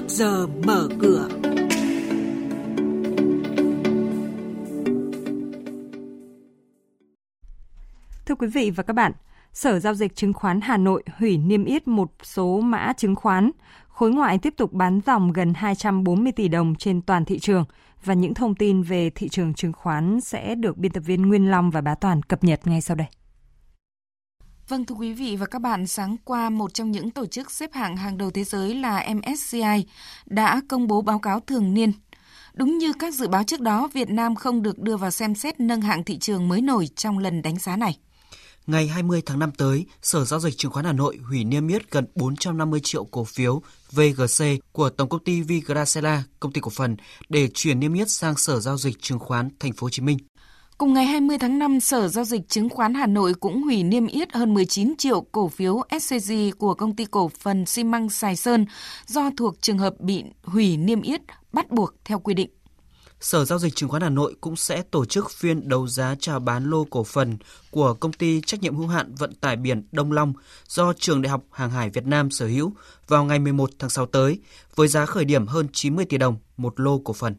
trước giờ mở cửa. Thưa quý vị và các bạn, Sở Giao dịch Chứng khoán Hà Nội hủy niêm yết một số mã chứng khoán. Khối ngoại tiếp tục bán dòng gần 240 tỷ đồng trên toàn thị trường và những thông tin về thị trường chứng khoán sẽ được biên tập viên Nguyên Long và Bá Toàn cập nhật ngay sau đây. Vâng thưa quý vị và các bạn, sáng qua một trong những tổ chức xếp hạng hàng đầu thế giới là MSCI đã công bố báo cáo thường niên. Đúng như các dự báo trước đó, Việt Nam không được đưa vào xem xét nâng hạng thị trường mới nổi trong lần đánh giá này. Ngày 20 tháng 5 tới, Sở Giao dịch Chứng khoán Hà Nội hủy niêm yết gần 450 triệu cổ phiếu VGC của Tổng công ty Vigracela, công ty cổ phần để chuyển niêm yết sang Sở Giao dịch Chứng khoán Thành phố Hồ Chí Minh. Cùng ngày 20 tháng 5, Sở Giao dịch Chứng khoán Hà Nội cũng hủy niêm yết hơn 19 triệu cổ phiếu SCG của công ty cổ phần xi măng Sài Sơn do thuộc trường hợp bị hủy niêm yết bắt buộc theo quy định. Sở Giao dịch Chứng khoán Hà Nội cũng sẽ tổ chức phiên đấu giá chào bán lô cổ phần của công ty trách nhiệm hữu hạn vận tải biển Đông Long do Trường Đại học Hàng hải Việt Nam sở hữu vào ngày 11 tháng 6 tới với giá khởi điểm hơn 90 tỷ đồng một lô cổ phần.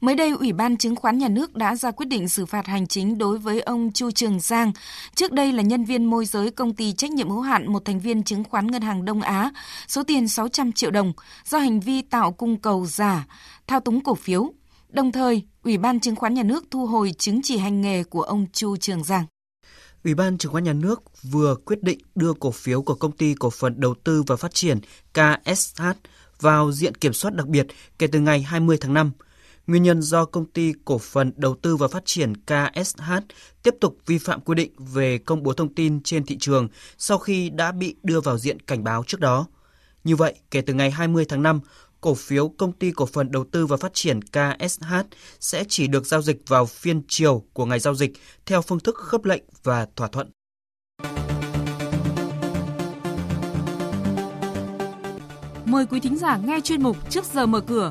Mới đây, Ủy ban Chứng khoán Nhà nước đã ra quyết định xử phạt hành chính đối với ông Chu Trường Giang, trước đây là nhân viên môi giới công ty trách nhiệm hữu hạn một thành viên chứng khoán Ngân hàng Đông Á, số tiền 600 triệu đồng do hành vi tạo cung cầu giả, thao túng cổ phiếu. Đồng thời, Ủy ban Chứng khoán Nhà nước thu hồi chứng chỉ hành nghề của ông Chu Trường Giang. Ủy ban Chứng khoán Nhà nước vừa quyết định đưa cổ phiếu của công ty cổ phần đầu tư và phát triển KSH vào diện kiểm soát đặc biệt kể từ ngày 20 tháng 5. Nguyên nhân do công ty cổ phần đầu tư và phát triển KSH tiếp tục vi phạm quy định về công bố thông tin trên thị trường sau khi đã bị đưa vào diện cảnh báo trước đó. Như vậy, kể từ ngày 20 tháng 5, cổ phiếu công ty cổ phần đầu tư và phát triển KSH sẽ chỉ được giao dịch vào phiên chiều của ngày giao dịch theo phương thức khớp lệnh và thỏa thuận. Mời quý thính giả nghe chuyên mục Trước giờ mở cửa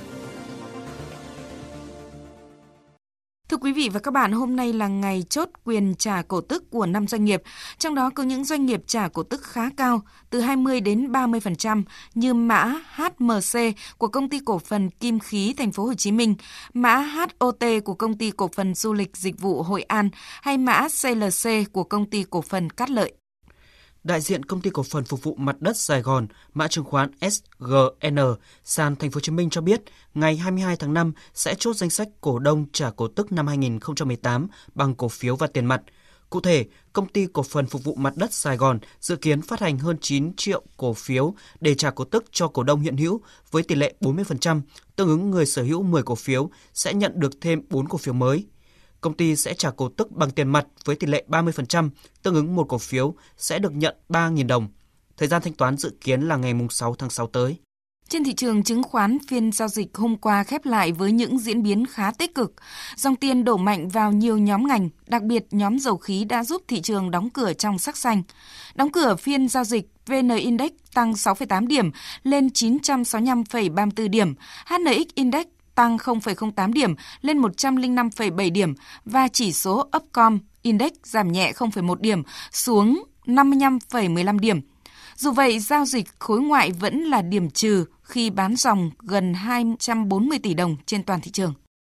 Thưa quý vị và các bạn, hôm nay là ngày chốt quyền trả cổ tức của năm doanh nghiệp, trong đó có những doanh nghiệp trả cổ tức khá cao, từ 20 đến 30% như mã HMC của công ty cổ phần Kim khí Thành phố Hồ Chí Minh, mã HOT của công ty cổ phần Du lịch Dịch vụ Hội An hay mã CLC của công ty cổ phần Cát Lợi. Đại diện công ty cổ phần phục vụ mặt đất Sài Gòn, mã chứng khoán SGN, sàn Thành phố Hồ Chí Minh cho biết, ngày 22 tháng 5 sẽ chốt danh sách cổ đông trả cổ tức năm 2018 bằng cổ phiếu và tiền mặt. Cụ thể, công ty cổ phần phục vụ mặt đất Sài Gòn dự kiến phát hành hơn 9 triệu cổ phiếu để trả cổ tức cho cổ đông hiện hữu với tỷ lệ 40%, tương ứng người sở hữu 10 cổ phiếu sẽ nhận được thêm 4 cổ phiếu mới công ty sẽ trả cổ tức bằng tiền mặt với tỷ lệ 30%, tương ứng một cổ phiếu sẽ được nhận 3.000 đồng. Thời gian thanh toán dự kiến là ngày 6 tháng 6 tới. Trên thị trường chứng khoán, phiên giao dịch hôm qua khép lại với những diễn biến khá tích cực. Dòng tiền đổ mạnh vào nhiều nhóm ngành, đặc biệt nhóm dầu khí đã giúp thị trường đóng cửa trong sắc xanh. Đóng cửa phiên giao dịch, VN Index tăng 6,8 điểm lên 965,34 điểm, HNX Index tăng 0,08 điểm lên 105,7 điểm và chỉ số Upcom Index giảm nhẹ 0,1 điểm xuống 55,15 điểm. Dù vậy, giao dịch khối ngoại vẫn là điểm trừ khi bán dòng gần 240 tỷ đồng trên toàn thị trường.